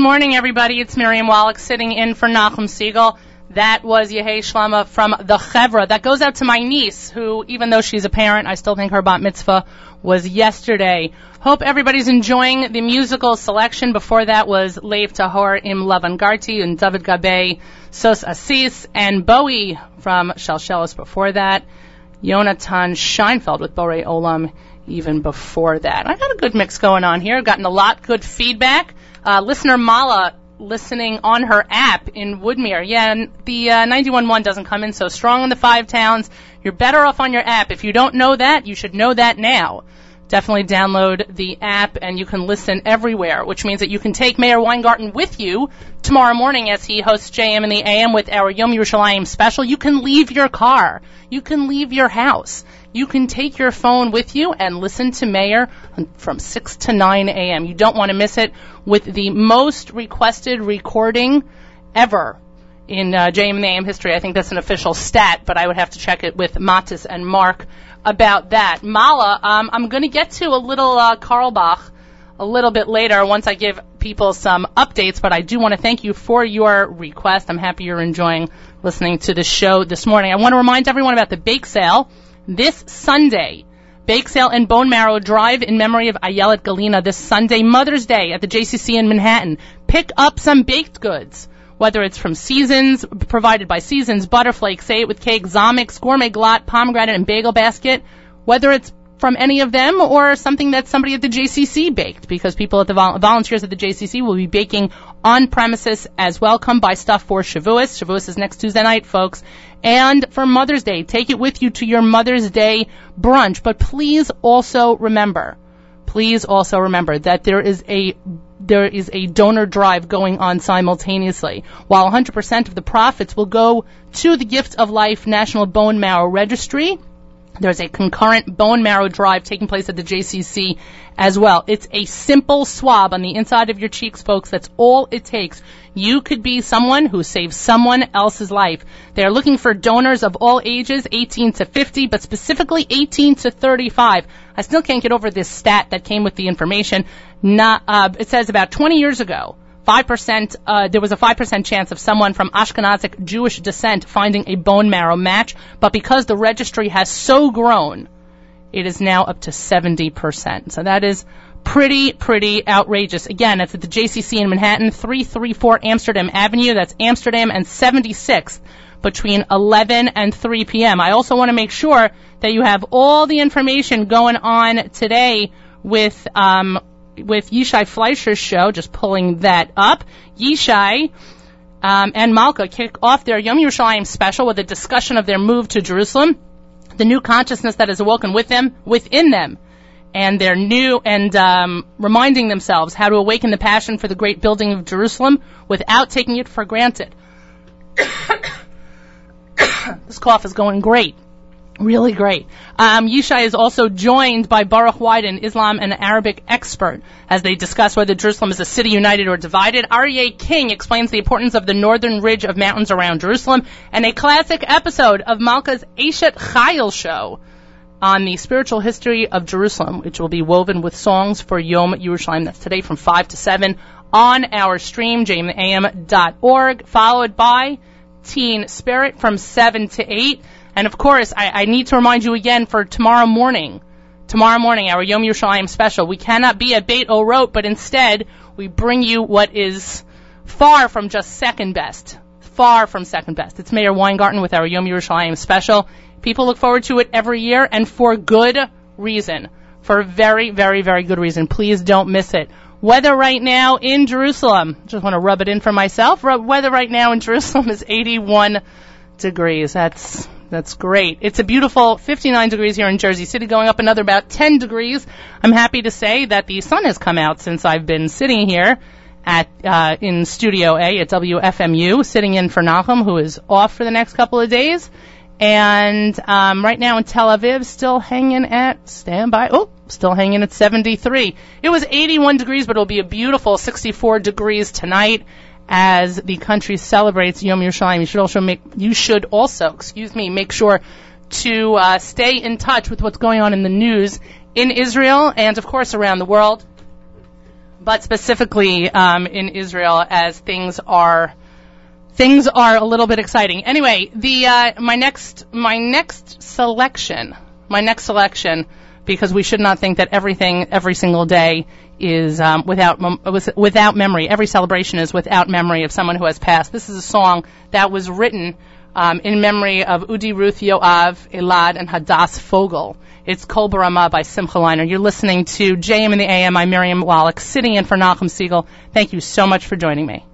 Good morning, everybody. It's Miriam Wallach sitting in for Nachum Segal. That was Yehei Shlama from the Chevra. That goes out to my niece, who, even though she's a parent, I still think her bat mitzvah was yesterday. Hope everybody's enjoying the musical selection. Before that was Leif Tahor im Lavangarti and David Gabe, Sos Assis, and Bowie from Shalshelis before that. Yonatan Scheinfeld with Borei Olam even before that. I got a good mix going on here. I've gotten a lot good feedback. Uh, listener Mala listening on her app in Woodmere. Yeah, and the uh, 91.1 doesn't come in so strong in the five towns. You're better off on your app. If you don't know that, you should know that now. Definitely download the app and you can listen everywhere, which means that you can take Meir Weingarten with you tomorrow morning as he hosts JM in the AM with our Yom Yerushalayim special. You can leave your car. You can leave your house. You can take your phone with you and listen to Meir from 6 to 9 a.m. You don't want to miss it with the most requested recording ever in uh, JM in the AM history. I think that's an official stat, but I would have to check it with Matis and Mark about that. Mala, um, I'm going to get to a little uh, Carlebach a little bit later once I give people some updates, but I do want to thank you for your request. I'm happy you're enjoying listening to the show this morning. I want to remind everyone about the bake sale this Sunday. Bake sale and bone marrow drive in memory of Ayelet Galena this Sunday, Mother's Day at the JCC in Manhattan. Pick up some baked goods. Whether it's from Seasons, provided by Seasons, Butterflake, Say It With Cake, Zomick's, Gourmet Glatt, Pomegranate, and Bagel Basket. Whether it's from any of them or something that somebody at the JCC baked because people at the vol- volunteers at the JCC will be baking on premises as well. Come buy stuff for Shavuos. Shavuos is next Tuesday night, folks. And for Mother's Day, take it with you to your Mother's Day brunch. But please also remember, please also remember that there is a there is a donor drive going on simultaneously. While 100% of the profits will go to the Gift of Life National Bone Marrow Registry, there's a concurrent bone marrow drive taking place at the JCC as well. It's a simple swab on the inside of your cheeks, folks. That's all it takes. You could be someone who saves someone else's life. They're looking for donors of all ages, 18 to 50, but specifically 18 to 35. I still can't get over this stat that came with the information. Not, uh, it says about 20 years ago, 5%, uh, there was a 5% chance of someone from Ashkenazic Jewish descent finding a bone marrow match, but because the registry has so grown, it is now up to 70%. So that is pretty, pretty outrageous. Again, it's at the JCC in Manhattan, 334 Amsterdam Avenue. That's Amsterdam and 76th between 11 and 3 p.m. I also want to make sure that you have all the information going on today with um, with Yishai Fleischer's show, just pulling that up. Yishai um, and Malka kick off their Yom Yerushalayim special with a discussion of their move to Jerusalem, the new consciousness that is awoken with them, within them, and their new and um, reminding themselves how to awaken the passion for the great building of Jerusalem without taking it for granted. this cough is going great. Really great. Um, Yishai is also joined by Baruch Wyden, Islam and Arabic expert, as they discuss whether Jerusalem is a city united or divided. Aryeh King explains the importance of the northern ridge of mountains around Jerusalem, and a classic episode of Malka's Eshet Chayil show on the spiritual history of Jerusalem, which will be woven with songs for Yom Yerushalayim. That's today from 5 to 7 on our stream, jmam.org, followed by Teen Spirit from 7 to 8. And of course, I, I need to remind you again for tomorrow morning, tomorrow morning, our Yom Yerushalayim special. We cannot be at Beit Orot, but instead, we bring you what is far from just second best. Far from second best. It's Meir Weingarten with our Yom Yerushalayim special. People look forward to it every year, and for good reason. For very, very, very good reason. Please don't miss it. Weather right now in Jerusalem, just want to rub it in for myself. Weather right now in Jerusalem is 81 degrees. That's that's great. It's a beautiful 59 degrees here in Jersey City, going up another about 10 degrees. I'm happy to say that the sun has come out since I've been sitting here at uh, in Studio A at WFMU, sitting in for Nachum, who is off for the next couple of days. And um, right now in Tel Aviv, still hanging at standby. Oh, still hanging at 73. It was 81 degrees, but it'll be a beautiful 64 degrees tonight as the country celebrates Yom Yerushalayim. You should also make you should also, excuse me, make sure to uh, stay in touch with what's going on in the news in Israel and of course around the world. but specifically um, in Israel as things are things are a little bit exciting. Anyway, the uh, my next my next selection, my next selection, because we should not think that everything every single day is um, without mem- without memory. Every celebration is without memory of someone who has passed. This is a song that was written um, in memory of Udi Ruth Yoav, Elad, and Hadass Fogel. It's Kol Barama by Simcha Leiner. You're listening to JM in the AM. I'm Miriam Wallach, sitting in for Nachum Segal. Thank you so much for joining me.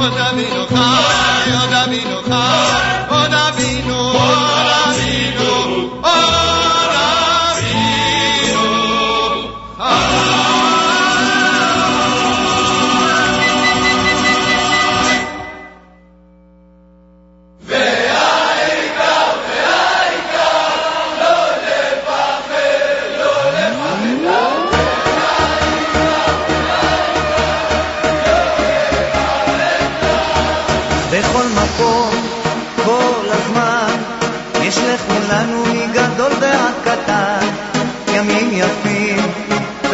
Panami.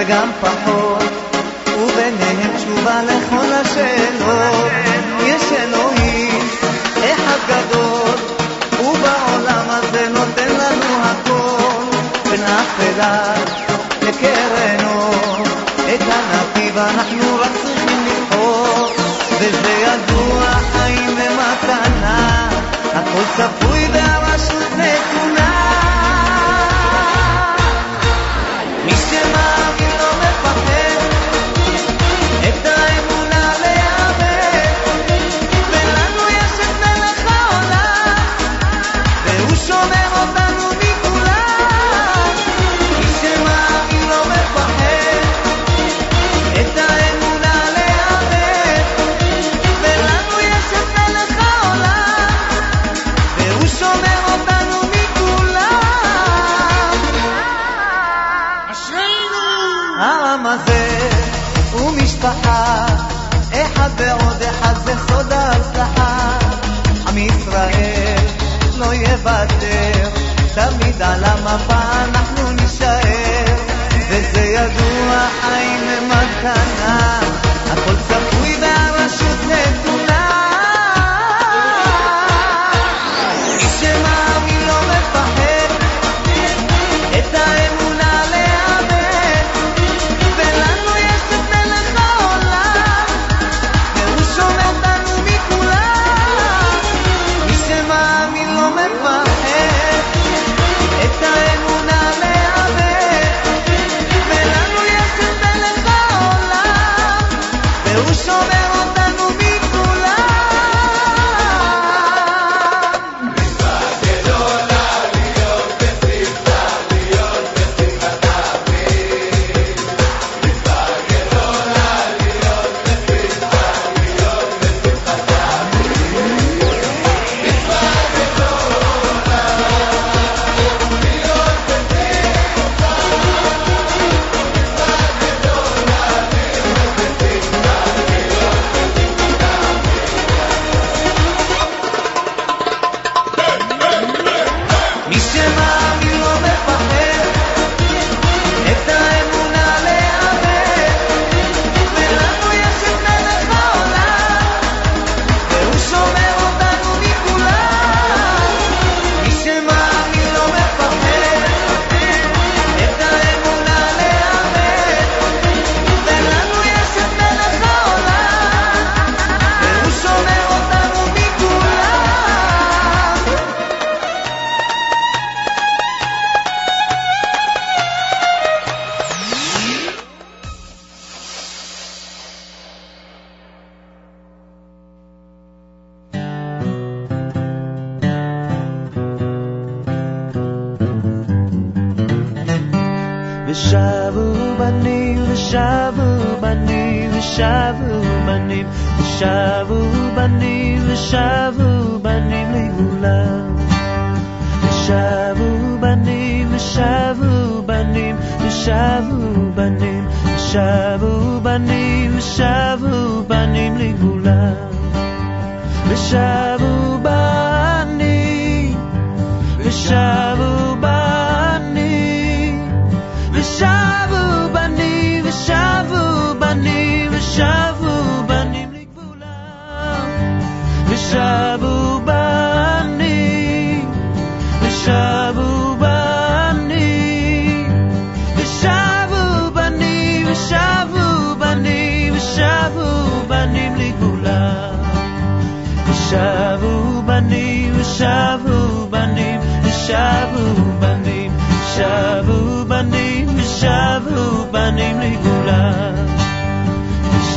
וגם פחות, וביניהם תשובה לכל השאלות. יש אלוהים, אחד גדול, ובעולם הזה נותן לנו הכל, בין אפלה לקרן אור, את הנתיב אנחנו רק צריכים לבחור, וזה ידוע, חיים במתנה, הכל ספור. lejana, a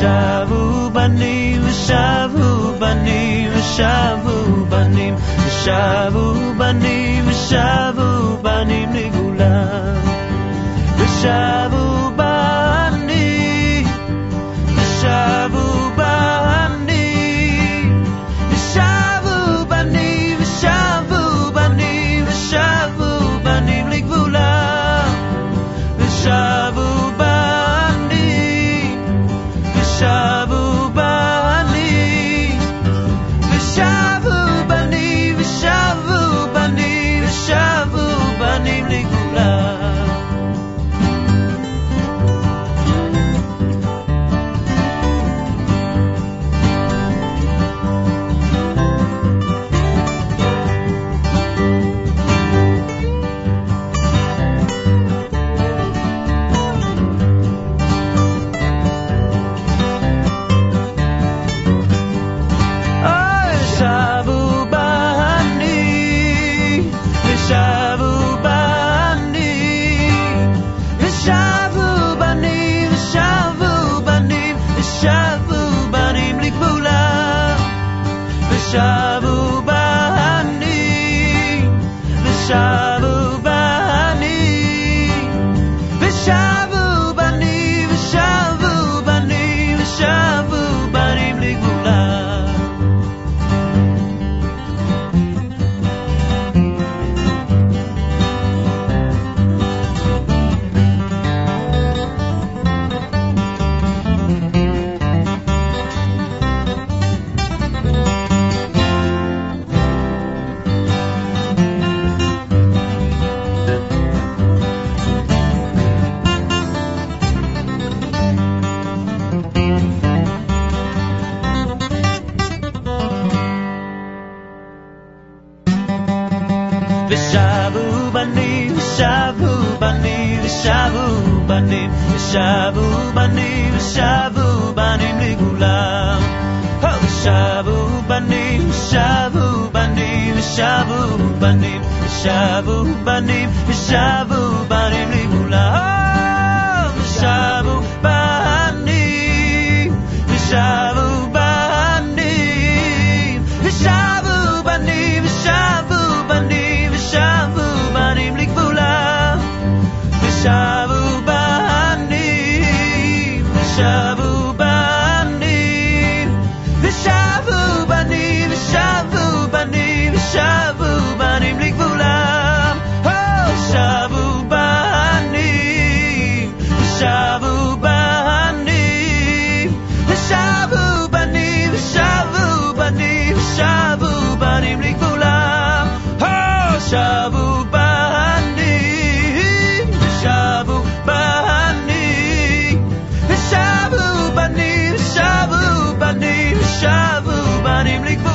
shavu banim shavu banim shavu banim shavu banim shavu banim nigula. Shavu banim shavu banim shavu shabu bani, shabu bani, shabu bani shabu bani shabu bani shabu bani.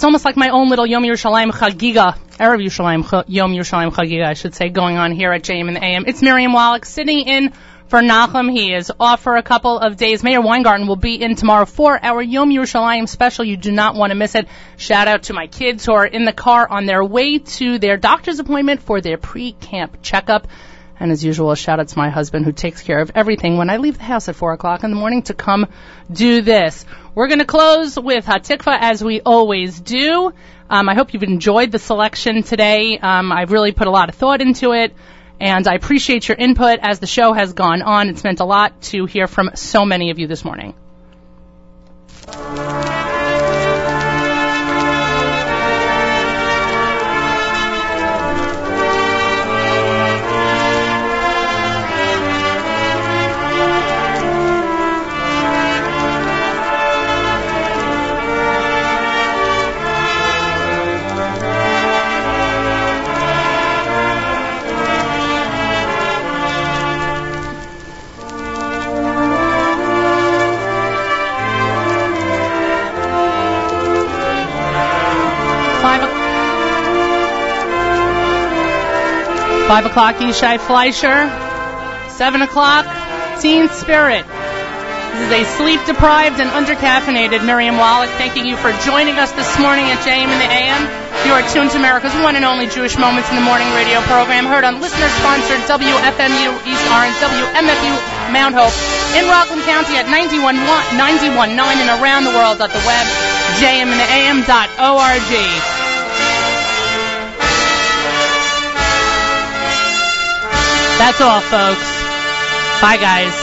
It's almost like my own little Yom Yerushalayim Chagiga, Erev Yerushalayim Yom Yerushalayim Chagiga, I should say, going on here at JM in the AM. It's Miriam Wallach sitting in for Nachum. He is off for a couple of days. Meir Weingarten will be in tomorrow for our Yom Yerushalayim special. You do not want to miss it. Shout out to my kids who are in the car on their way to their doctor's appointment for their pre-camp checkup. And as usual, a shout out to my husband who takes care of everything when I leave the house at 4 o'clock in the morning to come do this. We're going to close with Hatikva as we always do. Um, I hope you've enjoyed the selection today. Um, I've really put a lot of thought into it. And I appreciate your input as the show has gone on. It's meant a lot to hear from so many of you this morning. 5 o'clock, Yishai Fleischer. 7 o'clock, Teen Spirit. This is a sleep deprived and undercaffeinated Miriam Wallach thanking you for joining us this morning at JM in the AM. You are tuned to America's one and only Jewish Moments in the Morning radio program, heard on listener sponsored WFMU East Orange, WMFU Mount Hope, in Rockland County at 91.9 and around the world at the web, jmintheam.org. That's all, folks. Bye, guys.